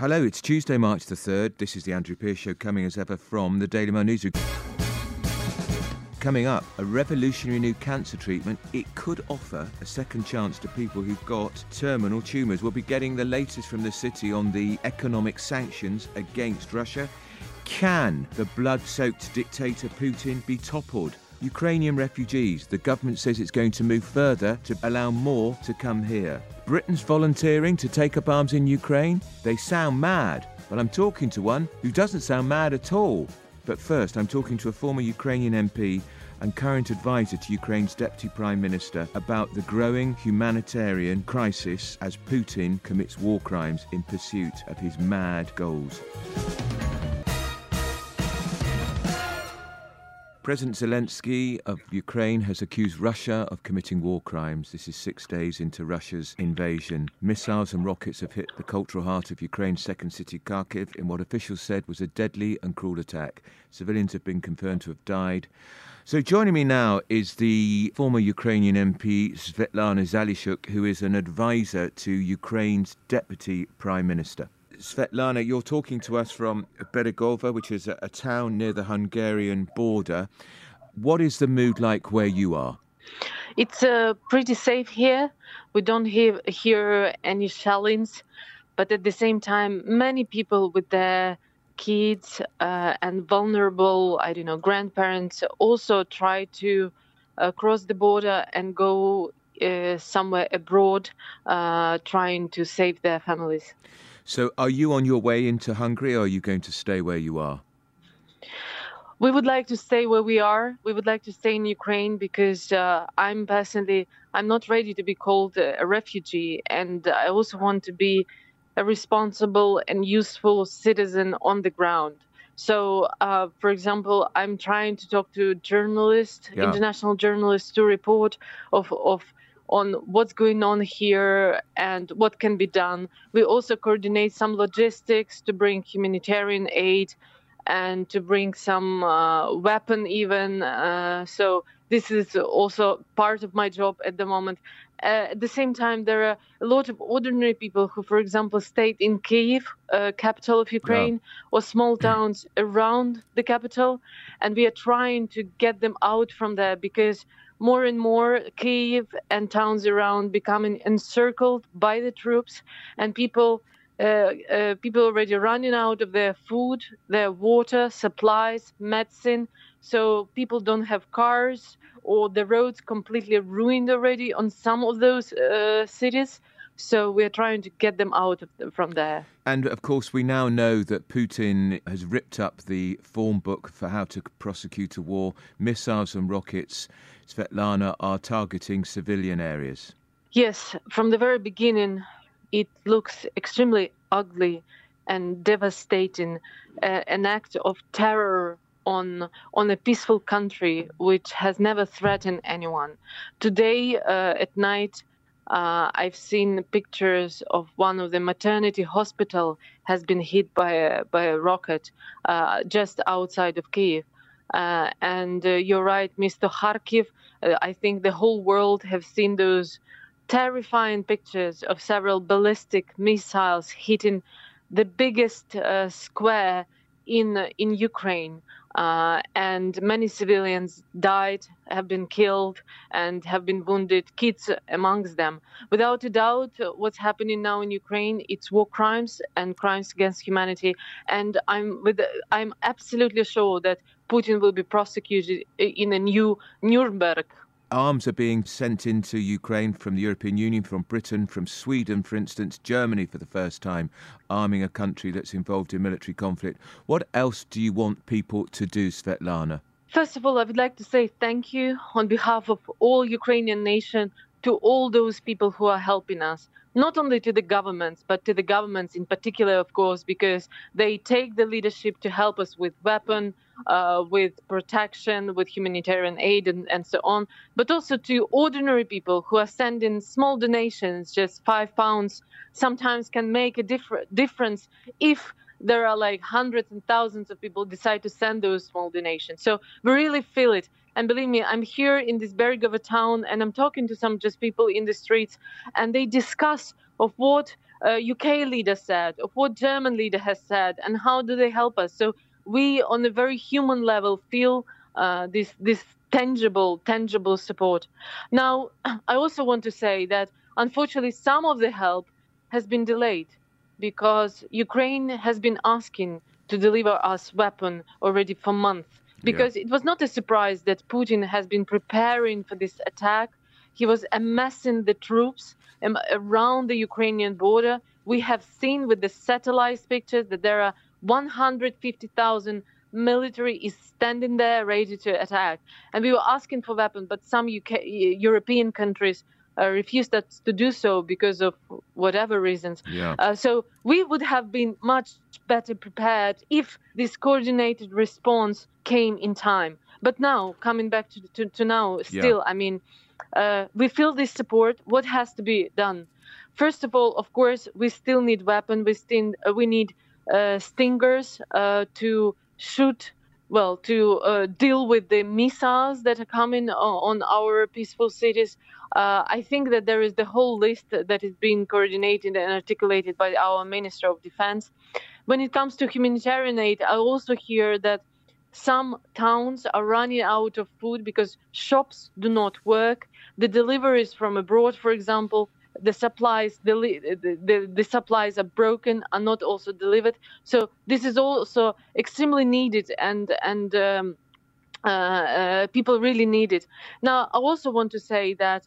Hello, it's Tuesday, March the 3rd. This is the Andrew Pierce Show coming as ever from the Daily Mail Newsroom. Coming up, a revolutionary new cancer treatment. It could offer a second chance to people who've got terminal tumours. We'll be getting the latest from the city on the economic sanctions against Russia. Can the blood soaked dictator Putin be toppled? Ukrainian refugees. The government says it's going to move further to allow more to come here. Britain's volunteering to take up arms in Ukraine. They sound mad, but I'm talking to one who doesn't sound mad at all. But first, I'm talking to a former Ukrainian MP and current advisor to Ukraine's Deputy Prime Minister about the growing humanitarian crisis as Putin commits war crimes in pursuit of his mad goals. President Zelensky of Ukraine has accused Russia of committing war crimes. This is six days into Russia's invasion. Missiles and rockets have hit the cultural heart of Ukraine's second city, Kharkiv, in what officials said was a deadly and cruel attack. Civilians have been confirmed to have died. So, joining me now is the former Ukrainian MP Svetlana Zalishchuk, who is an advisor to Ukraine's deputy prime minister. Svetlana, you're talking to us from Beregova, which is a, a town near the Hungarian border. What is the mood like where you are? It's uh, pretty safe here. We don't hear, hear any shellings, but at the same time, many people with their kids uh, and vulnerable, I don't know, grandparents also try to uh, cross the border and go uh, somewhere abroad, uh, trying to save their families. So, are you on your way into Hungary or are you going to stay where you are? We would like to stay where we are. We would like to stay in Ukraine because uh, I'm personally I'm not ready to be called a refugee, and I also want to be a responsible and useful citizen on the ground. So, uh, for example, I'm trying to talk to journalists, yeah. international journalists, to report of of on what's going on here and what can be done. We also coordinate some logistics to bring humanitarian aid and to bring some uh, weapon even. Uh, so this is also part of my job at the moment. Uh, at the same time, there are a lot of ordinary people who, for example, stayed in Kiev, uh, capital of Ukraine, yeah. or small towns around the capital, and we are trying to get them out from there because more and more Kiev and towns around becoming encircled by the troops, and people uh, uh, people already running out of their food, their water, supplies, medicine. So people don't have cars, or the roads completely ruined already on some of those uh, cities. So we're trying to get them out the, from there. And of course, we now know that Putin has ripped up the form book for how to prosecute a war. Missiles and rockets, Svetlana, are targeting civilian areas. Yes, from the very beginning, it looks extremely ugly and devastating, uh, an act of terror on on a peaceful country which has never threatened anyone. Today uh, at night, uh, I've seen pictures of one of the maternity hospital has been hit by a by a rocket uh, just outside of Kiev. Uh, and uh, you're right, Mr. Kharkiv. Uh, I think the whole world have seen those terrifying pictures of several ballistic missiles hitting the biggest uh, square in in Ukraine. Uh, and many civilians died, have been killed, and have been wounded, kids amongst them. Without a doubt, what's happening now in Ukraine, it's war crimes and crimes against humanity. And I'm with, I'm absolutely sure that Putin will be prosecuted in a new Nuremberg arms are being sent into Ukraine from the European Union, from Britain, from Sweden, for instance, Germany for the first time, arming a country that's involved in military conflict. What else do you want people to do, Svetlana? First of all, I would like to say thank you on behalf of all Ukrainian nation to all those people who are helping us not only to the governments, but to the governments in particular, of course, because they take the leadership to help us with weapon, uh, with protection, with humanitarian aid, and, and so on, but also to ordinary people who are sending small donations, just five pounds, sometimes can make a differ- difference if there are like hundreds and thousands of people decide to send those small donations. So we really feel it. And believe me, I'm here in this Beregova town and I'm talking to some just people in the streets and they discuss of what uh, UK leader said, of what German leader has said, and how do they help us. So we, on a very human level, feel uh, this this tangible tangible support. Now, I also want to say that unfortunately, some of the help has been delayed because Ukraine has been asking to deliver us weapon already for months. Because yeah. it was not a surprise that Putin has been preparing for this attack. He was amassing the troops um, around the Ukrainian border. We have seen with the satellite pictures that there are 150,000 military is standing there ready to attack. And we were asking for weapons, but some UK, European countries uh, refused us to do so because of whatever reasons. Yeah. Uh, so we would have been much better prepared if this coordinated response came in time. But now, coming back to, to, to now, still, yeah. I mean, uh, we feel this support. What has to be done? First of all, of course, we still need weapons. We still uh, we need uh, stingers uh, to shoot well to uh, deal with the missiles that are coming on, our peaceful cities. Uh, I think that there is the whole list that is being coordinated and articulated by our Minister of Defense. When it comes to humanitarian aid, I also hear that some towns are running out of food because shops do not work. The deliveries from abroad, for example, the supplies the, the, the, supplies are broken are not also delivered. So this is also extremely needed and and um, uh, uh, people really need it. Now i also want to say that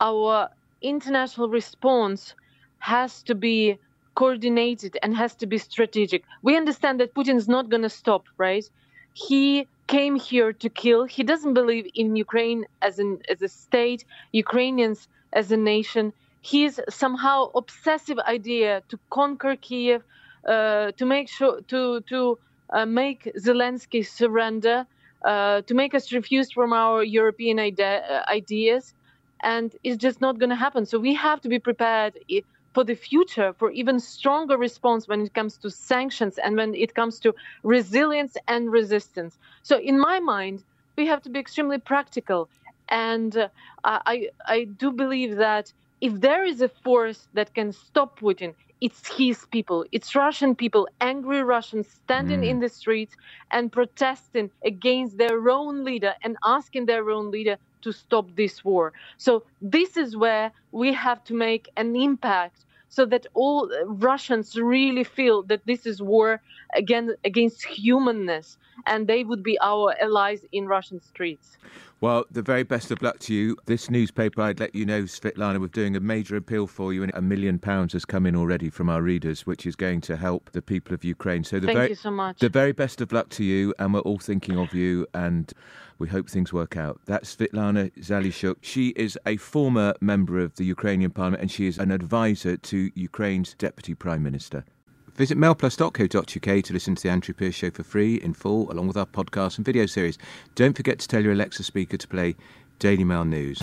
our international response has to be coordinated and has to be strategic. We understand that putin is not going to stop right? He came here to kill. He doesn't believe in ukraine as an as a state ukrainians as a nation his somehow obsessive idea to conquer Kiev, uh, to make sure to to uh, make Zelensky surrender, uh, to make us refuse from our European idea, uh, ideas, and it's just not going to happen. So we have to be prepared for the future for even stronger response when it comes to sanctions and when it comes to resilience and resistance. So in my mind, we have to be extremely practical, and uh, I I do believe that if there is a force that can stop Putin, it's his people. It's Russian people, angry Russians standing mm. in the streets and protesting against their own leader and asking their own leader to stop this war. So, this is where we have to make an impact so that all Russians really feel that this is war again against humanness and they would be our allies in Russian streets. Well, the very best of luck to you. This newspaper, I'd let you know, Svetlana, we're doing a major appeal for you, and a million pounds has come in already from our readers, which is going to help the people of Ukraine. So, the Thank very, you so much. The very best of luck to you, and we're all thinking of you, and we hope things work out. That's Svetlana Zalishchuk. She is a former member of the Ukrainian parliament, and she is an advisor to Ukraine's deputy prime minister. Visit mailplus.co.uk to listen to the Andrew Pierce Show for free in full, along with our podcast and video series. Don't forget to tell your Alexa speaker to play Daily Mail News.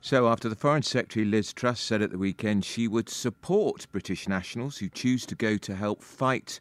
So, after the Foreign Secretary Liz Truss said at the weekend she would support British nationals who choose to go to help fight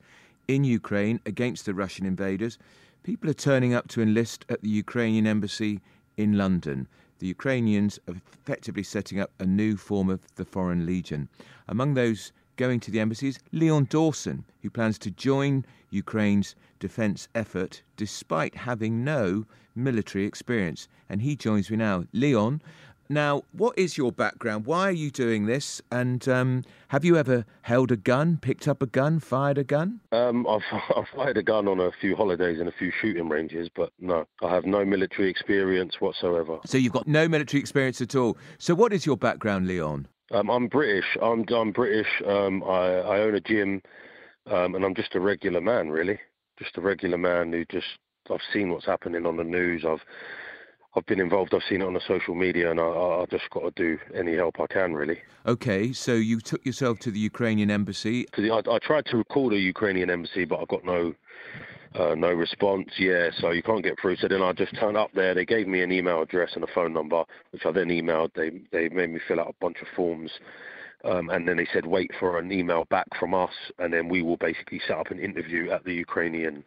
in Ukraine against the Russian invaders, people are turning up to enlist at the Ukrainian embassy in London the Ukrainians are effectively setting up a new form of the Foreign Legion. Among those going to the embassies, Leon Dawson, who plans to join Ukraine's defence effort despite having no military experience. And he joins me now. Leon, now, what is your background? Why are you doing this? And um, have you ever held a gun, picked up a gun, fired a gun? Um, I've, I've, fired a gun on a few holidays and a few shooting ranges, but no, I have no military experience whatsoever. So you've got no military experience at all. So what is your background, Leon? Um, I'm British. I'm, I'm British. Um, I, I, own a gym, um, and I'm just a regular man, really. Just a regular man who just I've seen what's happening on the news. I've I've been involved. I've seen it on the social media, and I, I just got to do any help I can, really. Okay, so you took yourself to the Ukrainian embassy. I, I tried to call the Ukrainian embassy, but I got no uh, no response. Yeah, so you can't get through. So then I just turned up there. They gave me an email address and a phone number, which I then emailed. They they made me fill out a bunch of forms. Um, and then they said wait for an email back from us, and then we will basically set up an interview at the Ukrainian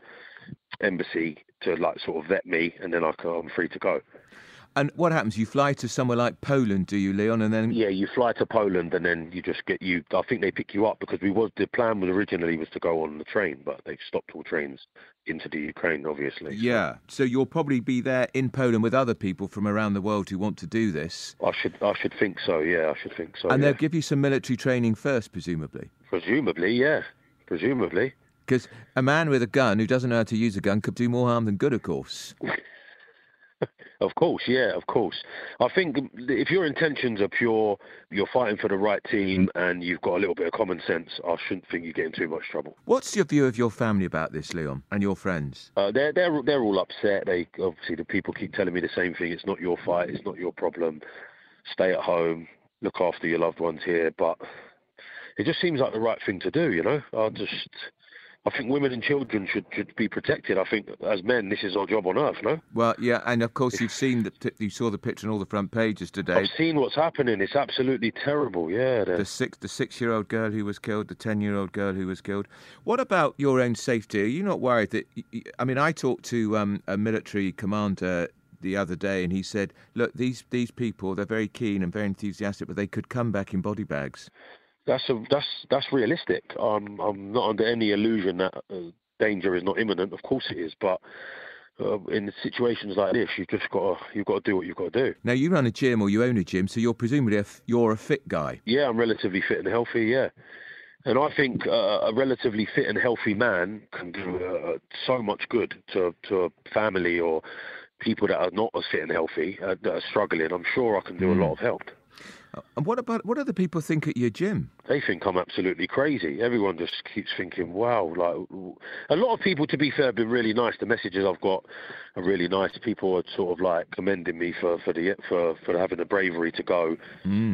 embassy to like sort of vet me, and then I am free to go. And what happens? You fly to somewhere like Poland, do you, Leon? And then Yeah, you fly to Poland and then you just get you. I think they pick you up because we was the plan was originally was to go on the train, but they've stopped all trains into the Ukraine, obviously. yeah, so you'll probably be there in Poland with other people from around the world who want to do this, I should I should think so. Yeah, I should think so. and yeah. they'll give you some military training first, presumably. Presumably, yeah. Presumably. Because a man with a gun who doesn't know how to use a gun could do more harm than good, of course. Of course, yeah, of course. I think if your intentions are pure, you're fighting for the right team, and you've got a little bit of common sense, I shouldn't think you get in too much trouble. What's your view of your family about this, Leon, and your friends? Uh, they're they're they're all upset. They obviously the people keep telling me the same thing. It's not your fight. It's not your problem. Stay at home. Look after your loved ones here. But it just seems like the right thing to do. You know, I just I think women and children should should be protected. I think as men, this is our job on earth. No. Well, yeah, and of course you've seen that you saw the picture on all the front pages today. I've seen what's happening. It's absolutely terrible. Yeah. The the- six, the six-year-old girl who was killed, the ten-year-old girl who was killed. What about your own safety? Are you not worried that? I mean, I talked to um, a military commander the other day, and he said, "Look, these these people, they're very keen and very enthusiastic, but they could come back in body bags." That's a, that's that's realistic. I'm I'm not under any illusion that uh, danger is not imminent. Of course it is, but uh, in situations like this, you've just got to you've got to do what you've got to do. Now, you run a gym or you own a gym, so you're presumably a f- you're a fit guy. Yeah, I'm relatively fit and healthy. Yeah, and I think uh, a relatively fit and healthy man can do uh, so much good to to a family or people that are not as fit and healthy uh, that are struggling. I'm sure I can do a lot of help. And what about what do the people think at your gym? they think I'm absolutely crazy. Everyone just keeps thinking, "Wow!" Like a lot of people, to be fair, have been really nice. The messages I've got are really nice. People are sort of like commending me for for the for for having the bravery to go.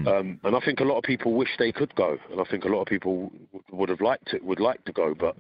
Um, and I think a lot of people wish they could go, and I think a lot of people would have liked it would like to go, but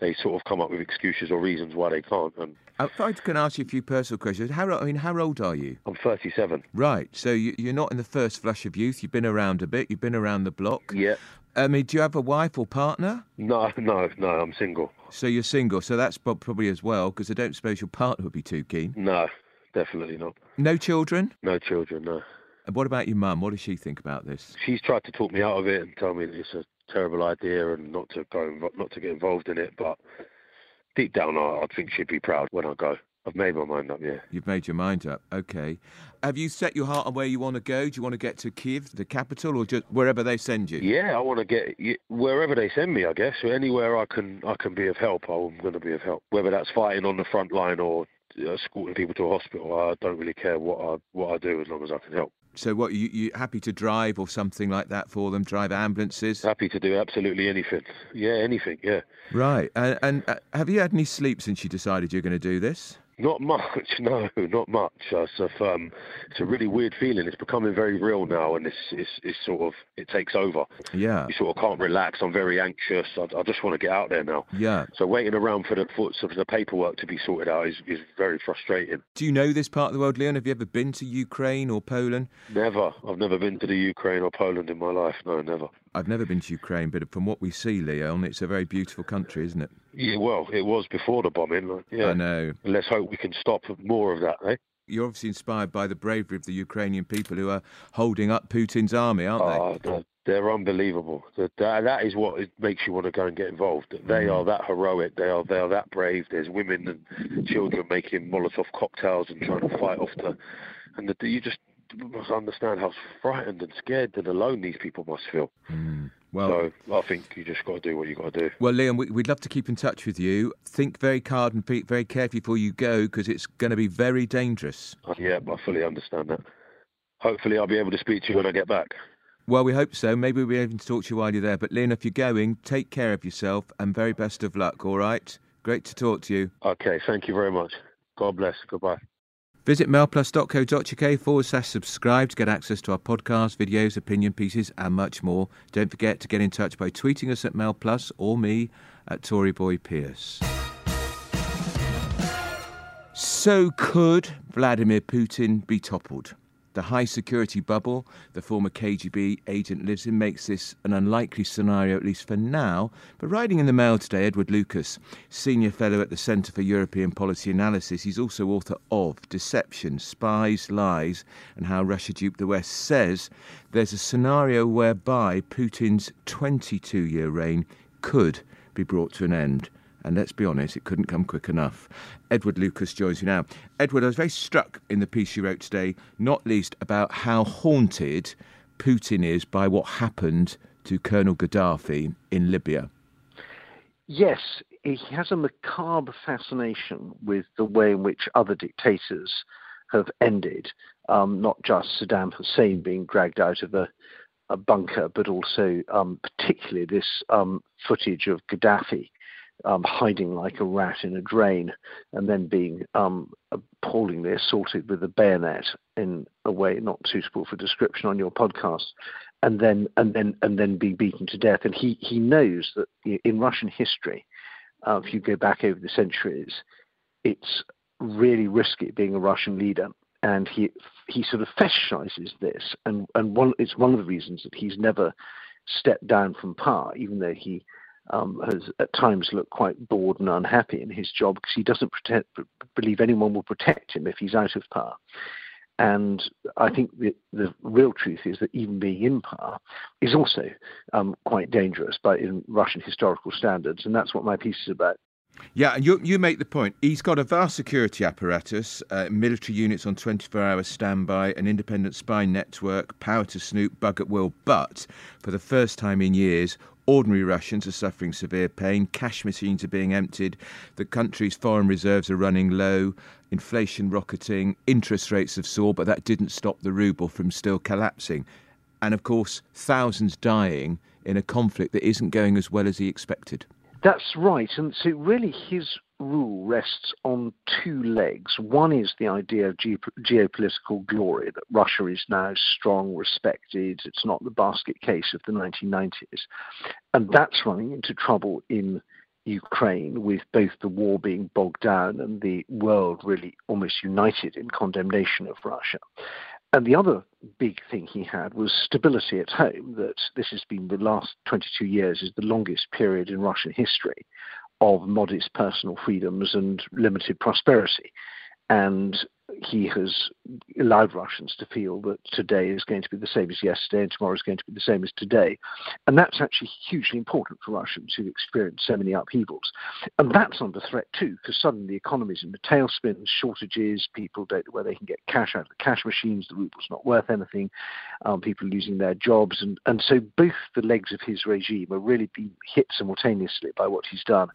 they sort of come up with excuses or reasons why they can't. And Uh, If I can ask you a few personal questions, how I mean, how old are you? I'm 37. Right, so you, you're not in the first flush of youth. You've been around a bit. You've been around the block. Yeah. I mean, do you have a wife or partner? No, no, no. I'm single. So you're single. So that's probably as well, because I don't suppose your partner would be too keen. No, definitely not. No children. No children. No. And what about your mum? What does she think about this? she's tried to talk me out of it and tell me that it's a terrible idea and not to go not to get involved in it. But deep down, I, I think she'd be proud when I go. I've made my mind up. Yeah. You've made your mind up. Okay. Have you set your heart on where you want to go? Do you want to get to Kiev, the capital, or just wherever they send you? Yeah, I want to get wherever they send me. I guess so anywhere I can I can be of help. I'm going to be of help. Whether that's fighting on the front line or uh, escorting people to a hospital, I don't really care what I what I do as long as I can help. So what, you, you happy to drive or something like that for them? Drive ambulances? Happy to do absolutely anything. Yeah, anything. Yeah. Right. And, and uh, have you had any sleep since you decided you're going to do this? Not much, no, not much. Uh, so, um, it's a really weird feeling. It's becoming very real now, and it's, it's, it's sort of it takes over. Yeah. You sort of can't relax. I'm very anxious. I, I just want to get out there now. Yeah. So waiting around for the for the paperwork to be sorted out is, is very frustrating. Do you know this part of the world, Leon? Have you ever been to Ukraine or Poland? Never. I've never been to the Ukraine or Poland in my life. No, never. I've never been to Ukraine, but from what we see, Leon, it's a very beautiful country, isn't it? Yeah, well, it was before the bombing. Yeah. I know. And let's hope we can stop more of that, eh? You're obviously inspired by the bravery of the Ukrainian people who are holding up Putin's army, aren't they? Oh, they're, they're unbelievable. That, is what makes you want to go and get involved. They are that heroic. They are they are that brave. There's women and children making Molotov cocktails and trying to fight off the, and the, you just must understand how frightened and scared and alone these people must feel. Hmm. Well, So I think you just got to do what you got to do. well, Liam, we, we'd love to keep in touch with you. Think very hard and be very carefully before you go, because it's going to be very dangerous. Yeah, I fully understand that. Hopefully, I'll be able to speak to you when I get back. Well, we hope so. Maybe we'll be able to talk to you while you're there. But, Liam, if you're going, take care of yourself and very best of luck, all right? Great to talk to you. Okay, thank you very much. God bless. Goodbye. Visit mailplus.co.uk forward slash subscribe to get access to our podcast, videos, opinion pieces, and much more. Don't forget to get in touch by tweeting us at mailplus or me at Tory Boy Pierce. So, could Vladimir Putin be toppled? The high security bubble the former KGB agent lives in makes this an unlikely scenario, at least for now. But writing in the Mail today, Edward Lucas, senior fellow at the Centre for European Policy Analysis, he's also author of Deception, Spies, Lies, and How Russia Duped the West, says there's a scenario whereby Putin's 22 year reign could be brought to an end. And let's be honest, it couldn't come quick enough. Edward Lucas joins you now. Edward, I was very struck in the piece you wrote today, not least about how haunted Putin is by what happened to Colonel Gaddafi in Libya. Yes, he has a macabre fascination with the way in which other dictators have ended, um, not just Saddam Hussein being dragged out of a, a bunker, but also um, particularly this um, footage of Gaddafi um, hiding like a rat in a drain and then being um, appallingly assaulted with a bayonet in a way not suitable for description on your podcast, and then and then and then be beaten to death. And he he knows that in Russian history, uh, if you go back over the centuries, it's really risky being a Russian leader. And he he sort of fetishizes this, and and one it's one of the reasons that he's never stepped down from power, even though he um, has at times looked quite bored and unhappy in his job because he doesn't protect, believe anyone will protect him if he's out of power. And I think the, the real truth is that even being in power is also um, quite dangerous by in Russian historical standards, and that's what my piece is about. Yeah, and you, you make the point. He's got a vast security apparatus, uh, military units on 24 hour standby, an independent spy network, power to snoop, bug at will. But for the first time in years, ordinary Russians are suffering severe pain, cash machines are being emptied, the country's foreign reserves are running low, inflation rocketing, interest rates have soared, but that didn't stop the ruble from still collapsing. And of course, thousands dying in a conflict that isn't going as well as he expected. That's right. And so, really, his rule rests on two legs. One is the idea of ge- geopolitical glory, that Russia is now strong, respected. It's not the basket case of the 1990s. And that's running into trouble in Ukraine, with both the war being bogged down and the world really almost united in condemnation of Russia. And the other big thing he had was stability at home, that this has been the last 22 years is the longest period in Russian history of modest personal freedoms and limited prosperity. And he has allowed Russians to feel that today is going to be the same as yesterday and tomorrow is going to be the same as today. And that's actually hugely important for Russians who've experienced so many upheavals. And that's under threat too, because suddenly the economy's in the tailspin, shortages, people don't know where they can get cash out of the cash machines, the ruble's not worth anything, um, people losing their jobs. And, and so both the legs of his regime are really being hit simultaneously by what he's done.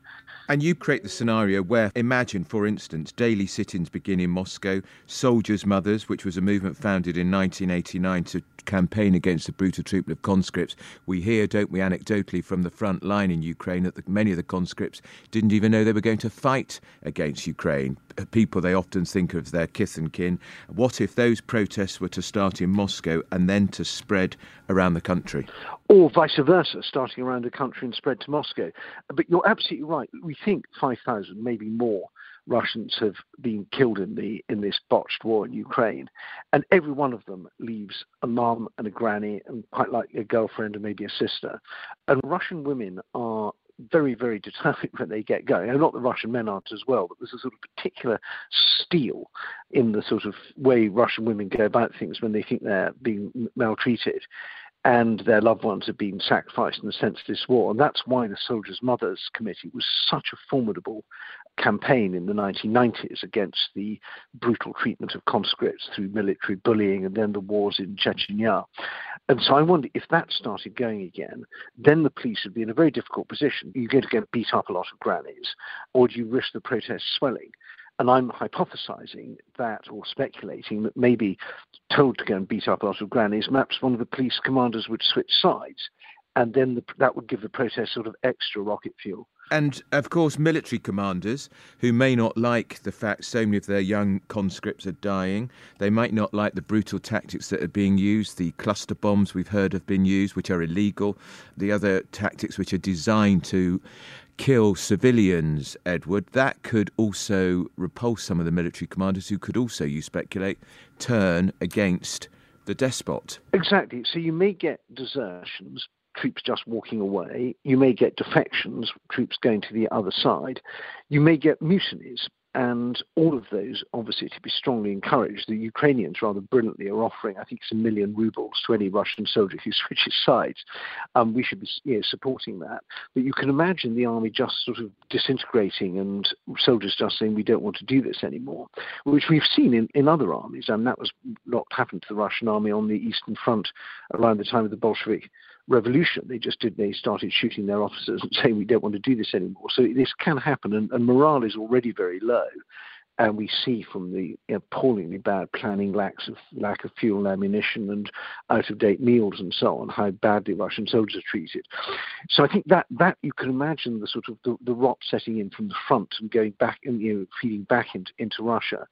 And you create the scenario where, imagine, for instance, daily sit ins begin in Moscow, Soldiers' Which was a movement founded in 1989 to campaign against the brutal treatment of conscripts. We hear, don't we, anecdotally from the front line in Ukraine that the, many of the conscripts didn't even know they were going to fight against Ukraine. Uh, people they often think of their kith and kin. What if those protests were to start in Moscow and then to spread around the country? Or vice versa, starting around the country and spread to Moscow. But you're absolutely right. We think 5,000, maybe more Russians have been killed in the in this botched war in Ukraine, and every one of them leaves a mum and a granny and quite like a girlfriend and maybe a sister. And Russian women are very, very determined when they get going. And not the Russian men aren't as well, but there's a sort of particular steel in the sort of way Russian women go about things when they think they're being maltreated and their loved ones have been sacrificed in a senseless war. And that's why the Soldiers' Mothers Committee was such a formidable campaign in the 1990s against the brutal treatment of conscripts through military bullying and then the wars in Chechnya. And so I wonder if that started going again, then the police would be in a very difficult position. You're going to get beat up a lot of grannies, or do you risk the protests swelling? And I'm hypothesizing that, or speculating that maybe told to go and beat up a lot of grannies, perhaps one of the police commanders would switch sides, and then the, that would give the protest sort of extra rocket fuel. And of course, military commanders who may not like the fact so many of their young conscripts are dying. They might not like the brutal tactics that are being used. The cluster bombs we've heard have been used, which are illegal. The other tactics which are designed to kill civilians, Edward, that could also repulse some of the military commanders who could also, you speculate, turn against the despot. Exactly. So you may get desertions, troops just walking away. You may get defections, troops going to the other side. You may get mutinies, and all of those, obviously, to be strongly encouraged. The Ukrainians rather brilliantly are offering, I think it's a million rubles to any Russian soldier who switches sides. Um, we should be you know, supporting that. But you can imagine the army just sort of disintegrating and soldiers just saying, we don't want to do this anymore, which we've seen in, in other armies. And that was what happened to the Russian army on the Eastern Front around the time of the Bolshevik revolution. They just did. They started shooting their officers and saying we don't want to do this anymore. So this can happen, and, and morale is already very low. And we see from the appallingly bad planning, lacks of lack of fuel and ammunition, and out-of-date meals and so on, how badly Russian soldiers are treated. So I think that that you can imagine the sort of the, the rot setting in from the front and going back and you know feeding back into, into Russia,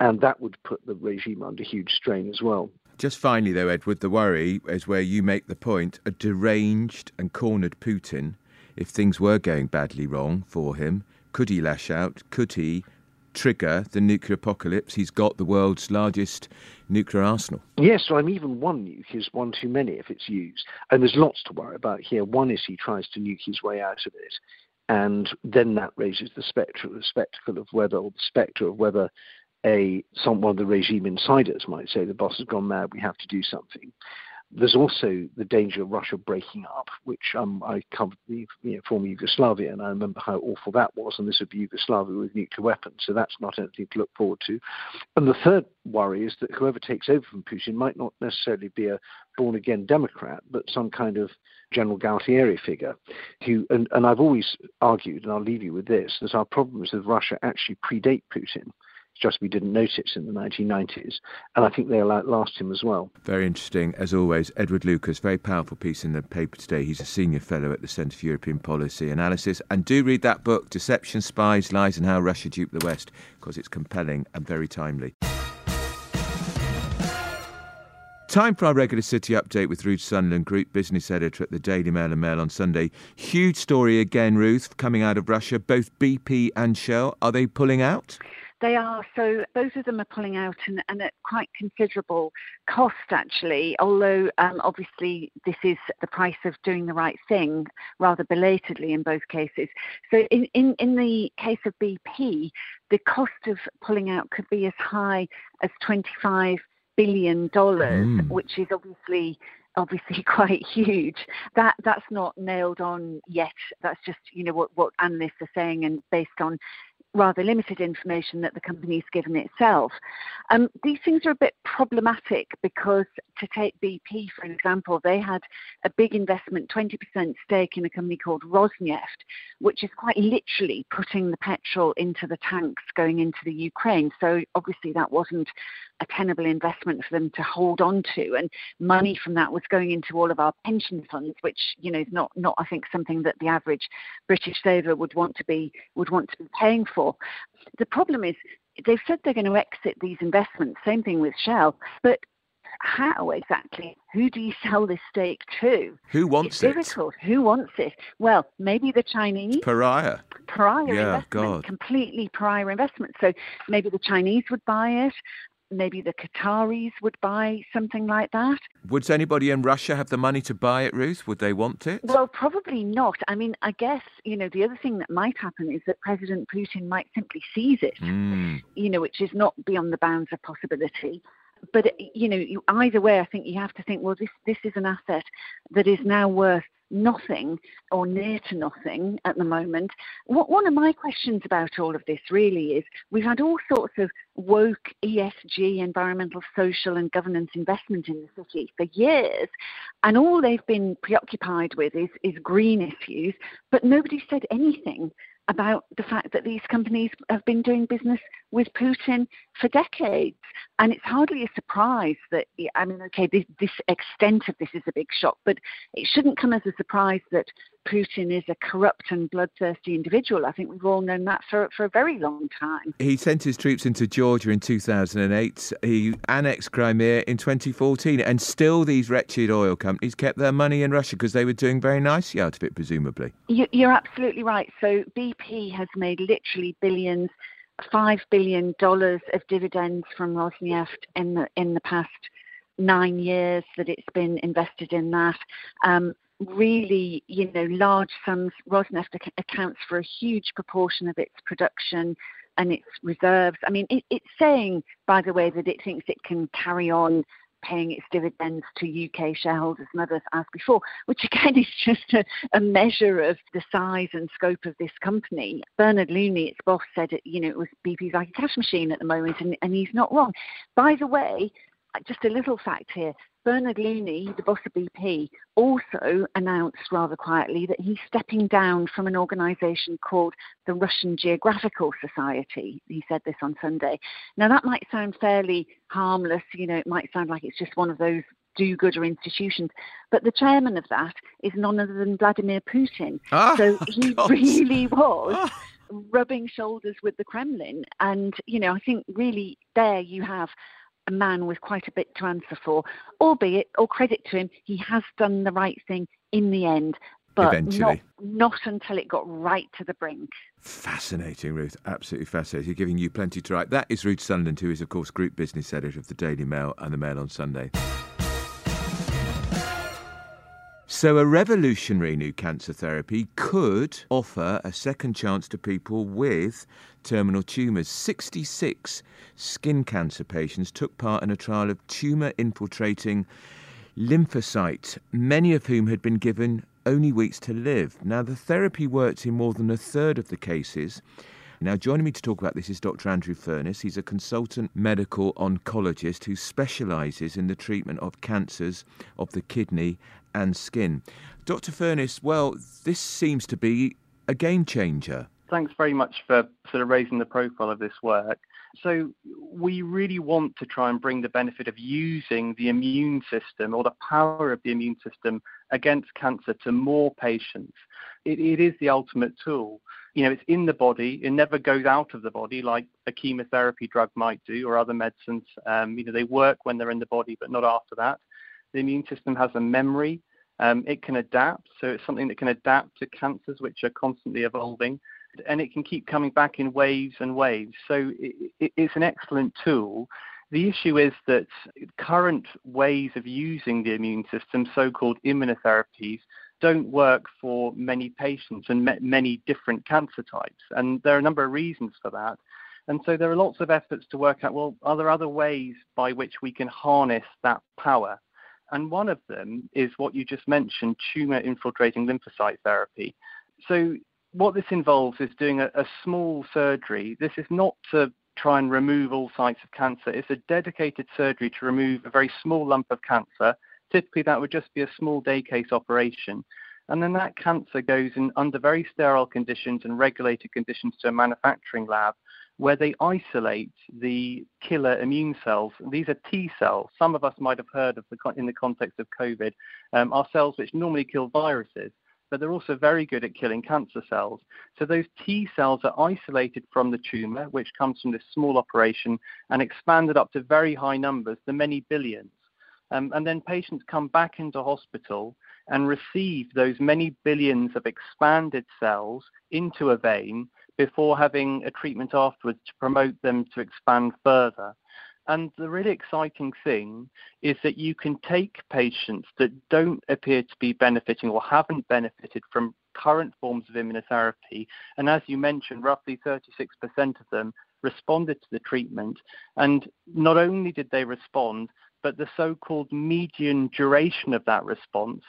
and that would put the regime under huge strain as well. Just finally, though, Edward, the worry is where you make the point a deranged and cornered Putin, if things were going badly wrong for him, could he lash out? Could he trigger the nuclear apocalypse? He's got the world's largest nuclear arsenal. Yes, so I'm even one nuke is one too many if it's used. And there's lots to worry about here. One is he tries to nuke his way out of it. And then that raises the spectre, the spectacle of whether, or the spectre of whether a some one of the regime insiders might say the boss has gone mad, we have to do something. There's also the danger of Russia breaking up, which um, I covered the you know, former Yugoslavia, and I remember how awful that was, and this would be Yugoslavia with nuclear weapons, so that's not anything to look forward to. And the third worry is that whoever takes over from Putin might not necessarily be a born again Democrat, but some kind of General Galtieri figure, who, and, and I've always argued, and I'll leave you with this, that our problems with Russia actually predate Putin just we didn't notice in the 1990s. And I think they'll outlast him as well. Very interesting. As always, Edward Lucas, very powerful piece in the paper today. He's a senior fellow at the Centre for European Policy Analysis. And do read that book, Deception, Spies, Lies and How Russia Duped the West, because it's compelling and very timely. Time for our regular city update with Ruth Sunderland, Group Business Editor at the Daily Mail and Mail on Sunday. Huge story again, Ruth, coming out of Russia. Both BP and Shell, are they pulling out? They are. So both of them are pulling out and, and at quite considerable cost, actually, although um, obviously this is the price of doing the right thing rather belatedly in both cases. So in, in, in the case of BP, the cost of pulling out could be as high as 25 billion dollars, mm. which is obviously obviously quite huge. That that's not nailed on yet. That's just you know what what analysts are saying and based on rather limited information that the company's given itself. Um, these things are a bit problematic because, to take BP for an example, they had a big investment, 20% stake in a company called Rosneft, which is quite literally putting the petrol into the tanks going into the Ukraine. So obviously that wasn't a tenable investment for them to hold on to, and money from that was going into all of our pension funds, which you know is not not I think something that the average British saver would want to be would want to be paying for. The problem is they've said they're going to exit these investments. Same thing with Shell, but how exactly? Who do you sell this stake to? Who wants it's it? Difficult. Who wants it? Well, maybe the Chinese. Pariah. Pariah yeah, investment. God. Completely pariah investment. So maybe the Chinese would buy it maybe the Qataris would buy something like that. Would anybody in Russia have the money to buy it, Ruth? Would they want it? Well, probably not. I mean, I guess, you know, the other thing that might happen is that President Putin might simply seize it, mm. you know, which is not beyond the bounds of possibility. But, you know, you, either way, I think you have to think, well, this, this is an asset that is now worth nothing or near to nothing at the moment. What, one of my questions about all of this really is we've had all sorts of woke ESG, environmental, social, and governance investment in the city for years, and all they've been preoccupied with is, is green issues, but nobody said anything about the fact that these companies have been doing business with Putin for decades. And it's hardly a surprise that, I mean, okay, this, this, extent of this is a big shock, but it shouldn't come as a surprise that Putin is a corrupt and bloodthirsty individual. I think we've all known that for, for a very long time. He sent his troops into Georgia in 2008. He annexed Crimea in 2014. And still, these wretched oil companies kept their money in Russia because they were doing very nicely out of it, presumably. You're absolutely right. So BP has made literally billions. Five billion dollars of dividends from Rosneft in the in the past nine years that it's been invested in that. Um, really, you know, large sums. Rosneft ac- accounts for a huge proportion of its production and its reserves. I mean, it, it's saying, by the way, that it thinks it can carry on paying its dividends to UK shareholders and others as before, which again is just a, a, measure of the size and scope of this company. Bernard Looney, its boss, said, it, you know, it was BP's like a cash machine at the moment, and, and he's not wrong. By the way, just a little fact here. Bernard Looney, the boss of BP, also announced rather quietly that he's stepping down from an organisation called the Russian Geographical Society. He said this on Sunday. Now, that might sound fairly harmless, you know, it might sound like it's just one of those do gooder institutions. But the chairman of that is none other than Vladimir Putin. Ah, so he God. really was. Ah. Rubbing shoulders with the Kremlin. And, you know, I think really there you have a man with quite a bit to answer for, albeit, or credit to him, he has done the right thing in the end, but Eventually. Not, not until it got right to the brink. Fascinating, Ruth. Absolutely fascinating. Giving you plenty to write. That is Ruth Sunderland, who is, of course, Group Business Editor of the Daily Mail and the Mail on Sunday. So, a revolutionary new cancer therapy could offer a second chance to people with terminal tumours. 66 skin cancer patients took part in a trial of tumour infiltrating lymphocytes, many of whom had been given only weeks to live. Now, the therapy worked in more than a third of the cases. Now, joining me to talk about this is Dr. Andrew Furness. He's a consultant medical oncologist who specialises in the treatment of cancers of the kidney and skin. Dr. Furness, well, this seems to be a game changer. Thanks very much for sort of raising the profile of this work. So, we really want to try and bring the benefit of using the immune system or the power of the immune system against cancer to more patients. It, it is the ultimate tool. You know, it's in the body. It never goes out of the body like a chemotherapy drug might do or other medicines. Um, you know, they work when they're in the body, but not after that. The immune system has a memory. Um, it can adapt, so it's something that can adapt to cancers which are constantly evolving, and it can keep coming back in waves and waves. So it, it, it's an excellent tool. The issue is that current ways of using the immune system, so-called immunotherapies, don't work for many patients and many different cancer types, and there are a number of reasons for that. And so there are lots of efforts to work out, well, are there other ways by which we can harness that power? And one of them is what you just mentioned tumor infiltrating lymphocyte therapy. So, what this involves is doing a, a, small surgery. This is not to try and remove all sites of cancer, it's a dedicated surgery to remove a very small lump of cancer. Typically, that would just be a small day case operation. And then that cancer goes in under very sterile conditions and regulated conditions to a manufacturing lab where they isolate the killer immune cells. These are T cells. Some of us might have heard of the, in the context of COVID, um, are cells which normally kill viruses, but they're also very good at killing cancer cells. So those T cells are isolated from the tumor, which comes from this small operation, and expanded up to very high numbers, the many billions. Um, and then patients come back into hospital and receive those many billions of expanded cells into a vein before having a treatment afterwards to promote them to expand further. And the really exciting thing is that you can take patients that don't appear to be benefiting or haven't benefited from current forms of immunotherapy, and as you mentioned, roughly 36% of them responded to the treatment. And not only did they respond, but the so called median duration of that response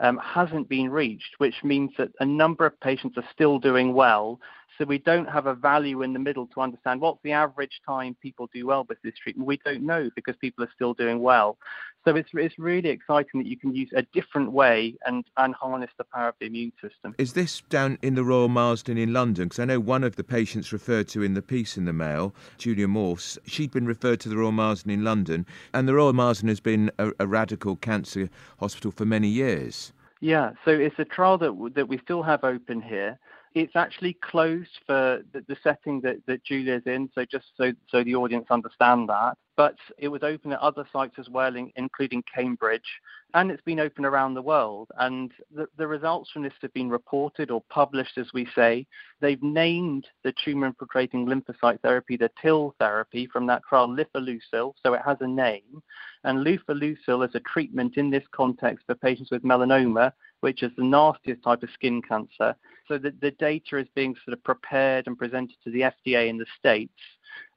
um, hasn't been reached, which means that a number of patients are still doing well so we don't have a value in the middle to understand what's the average time people do well with this treatment. We don't know because people are still doing well. So it's, it's really exciting that you can use a different way and, and harness the power of the immune system. Is this down in the Royal Marsden in London? Because I know one of the patients referred to in the piece in the Mail, Julia Morse, she'd been referred to the Royal Marsden in London, and the Royal Marsden has been a, a radical cancer hospital for many years. Yeah, so it's a trial that that we still have open here. It's actually closed for the, the setting that, that Julia's in, so just so so the audience understand that. But it was open at other sites as well, in, including Cambridge, and it's been open around the world. And the, the results from this have been reported or published, as we say. They've named the tumor infiltrating lymphocyte therapy the TIL therapy from that trial, lifileucel, so it has a name. And lifileucel is a treatment in this context for patients with melanoma, which is the nastiest type of skin cancer. So the, the data is being sort of prepared and presented to the FDA in the States.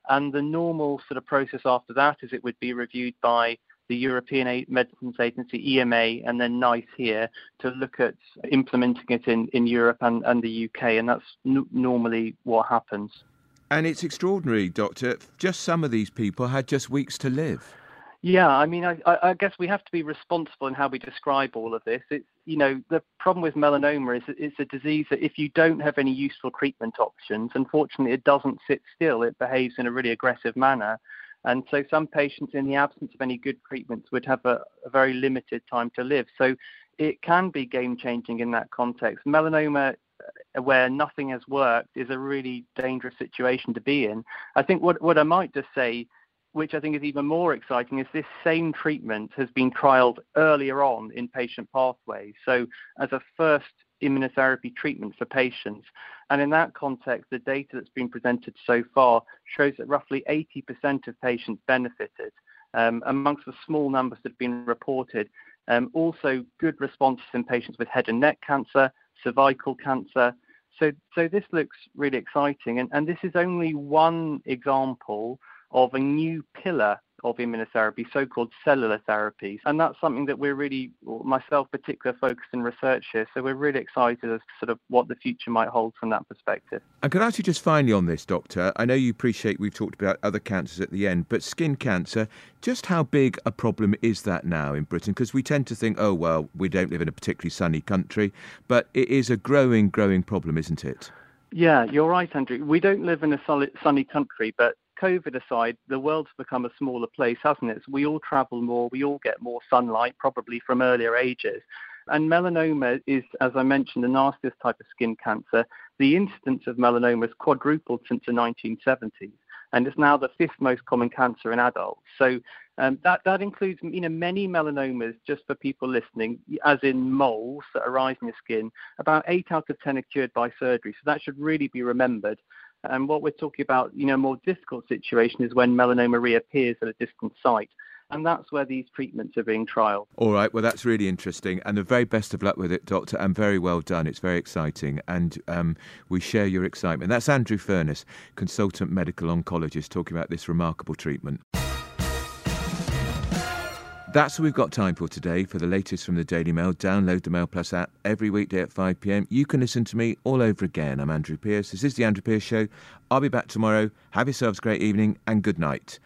And the normal sort of process after that is it would be reviewed by the European Medicines Agency, EMA, and then NICE here to look at implementing it in, in Europe and, and the UK. And that's n- normally what happens. And it's extraordinary, Doctor. Just some of these people had just weeks to live. Yeah, I mean, I, I, guess we have to be responsible in how we describe all of this. It's, you know, the problem with melanoma is it's a disease that if you don't have any useful treatment options, unfortunately, it doesn't sit still. It behaves in a really aggressive manner. And so some patients, in the absence of any good treatments, would have a, a very limited time to live. So it can be game changing in that context. Melanoma uh, where nothing has worked is a really dangerous situation to be in. I think what, what I might just say which I think is even more exciting, is this same treatment has been trialed earlier on in patient pathways. So, as a first immunotherapy treatment for patients. And in that context, the data that's been presented so far shows that roughly 80% of patients benefited, um, amongst the small numbers that have been reported. Um, also, good responses in patients with head and neck cancer, cervical cancer. So, so this looks really exciting. And, and this is only one example of a new pillar of immunotherapy, so-called cellular therapies. And that's something that we're really, myself particular, focused in research here. So we're really excited as to sort of what the future might hold from that perspective. And can I ask you just finally on this, Doctor? I know you appreciate we've talked about other cancers at the end, but skin cancer, just how big a problem is that now in Britain? Because we tend to think, oh, well, we don't live in a particularly sunny country, but it is a growing, growing problem, isn't it? Yeah, you're right, Andrew. We don't live in a solid, sunny country, but COVID aside, the world's become a smaller place, hasn't it? So we all travel more, we all get more sunlight, probably from earlier ages. And melanoma is, as I mentioned, the nastiest type of skin cancer. The incidence of melanoma has quadrupled since the 1970s, and it's now the fifth most common cancer in adults. So um, that that includes, you know, many melanomas. Just for people listening, as in moles that arise in your skin. About eight out of ten are cured by surgery, so that should really be remembered. And what we're talking about, you know, more difficult situation is when melanoma reappears at a distant site. And that's where these treatments are being trialled. All right, well, that's really interesting. And the very best of luck with it, Doctor, and very well done. It's very exciting. And um, we share your excitement. That's Andrew Furness, consultant medical oncologist, talking about this remarkable treatment. That's what we've got time for today. For the latest from the Daily Mail, download the Mail Plus app every weekday at 5 pm. You can listen to me all over again. I'm Andrew Pierce. This is The Andrew Pierce Show. I'll be back tomorrow. Have yourselves a great evening and good night.